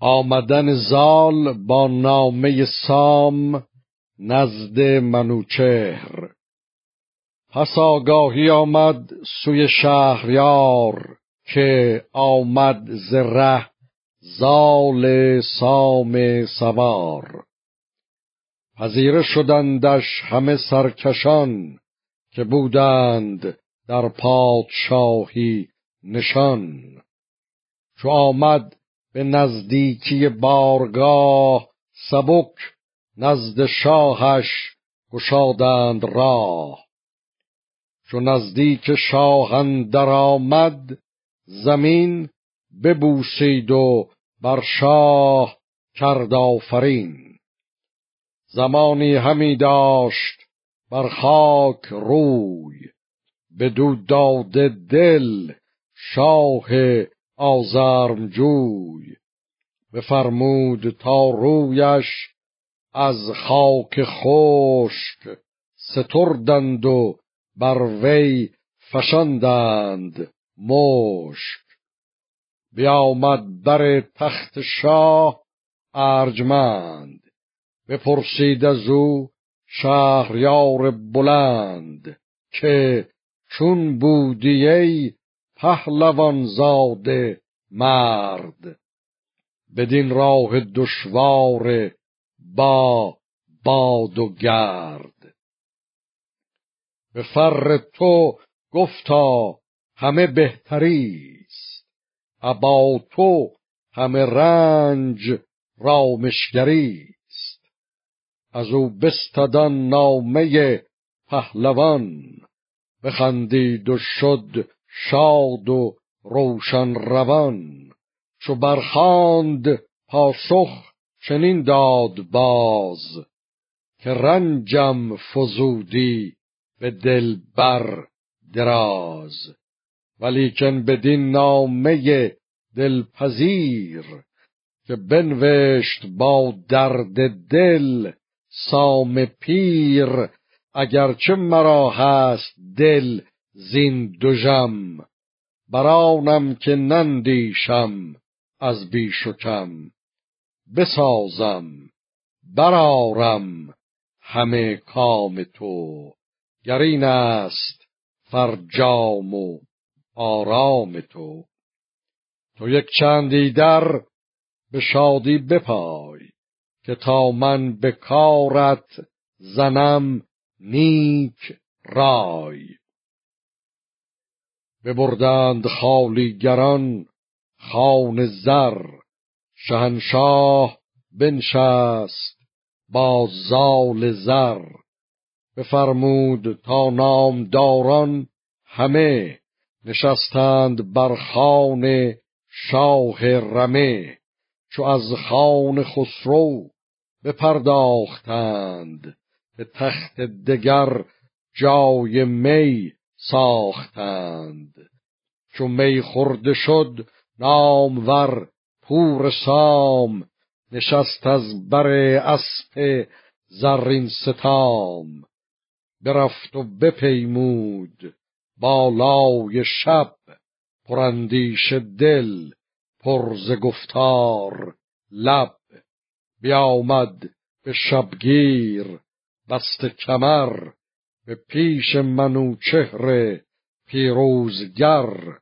آمدن زال با نامه سام نزد منوچهر. پس آگاهی آمد سوی شهریار که آمد ز ره زال سام سوار. پذیره شدندش همه سرکشان که بودند در پادشاهی نشان. چو آمد به نزدیکی بارگاه سبک نزد شاهش گشادند راه. چو نزدیک شاه اندر آمد زمین ببوسید و بر شاه کرد آفرین. زمانی همی داشت بر خاک روی بدو داده دل شاه آزرمجوی بفرمود تا رویش از خاک خشک ستردند و بر وی فشاندند مشک. بیامد بر تخت شاه ارجمند. بپرسید از او شهریار بلند که چون بودی ای پهلوان زاده مرد. بدین راه دشوار با باد و گرد. به فر تو گفتا همه بهتریست ابا تو همه رنج رامشگریست از او بستدن نامه پهلوان. بخندید و شد شاد و روشن روان. چو برخاند پاسخ چنین داد باز که رنجم فزودی به دل بر دراز. ولیکن بدین نامه دلپذیر که بنوشت با درد دل سام پیر اگرچه مرا هست دل زین دوژم برانم که نندیشم از بیش و کم. بسازم برارم همه کام تو. گر این است فرجام و آرام تو. تو یک چندی در به شادی بپای که تا من به کارت زنم نیک رای. ببردند خالیگران خان زر. شهنشاه بنشست با زال زر. بفرمود تا نامداران همه نشستند بر خان شاه رمه. چو از خان خسرو بپرداختند به تخت دگر جای می. ساختند. چو می خورده شد نامور پور سام نشست از بر اسپ زرین ستام. برفت و بپیمود بالای شب پراندیش دل پرز گفتار لب. بیامد به شبگیر بست کمر به پیش منوچهر پیروزگر.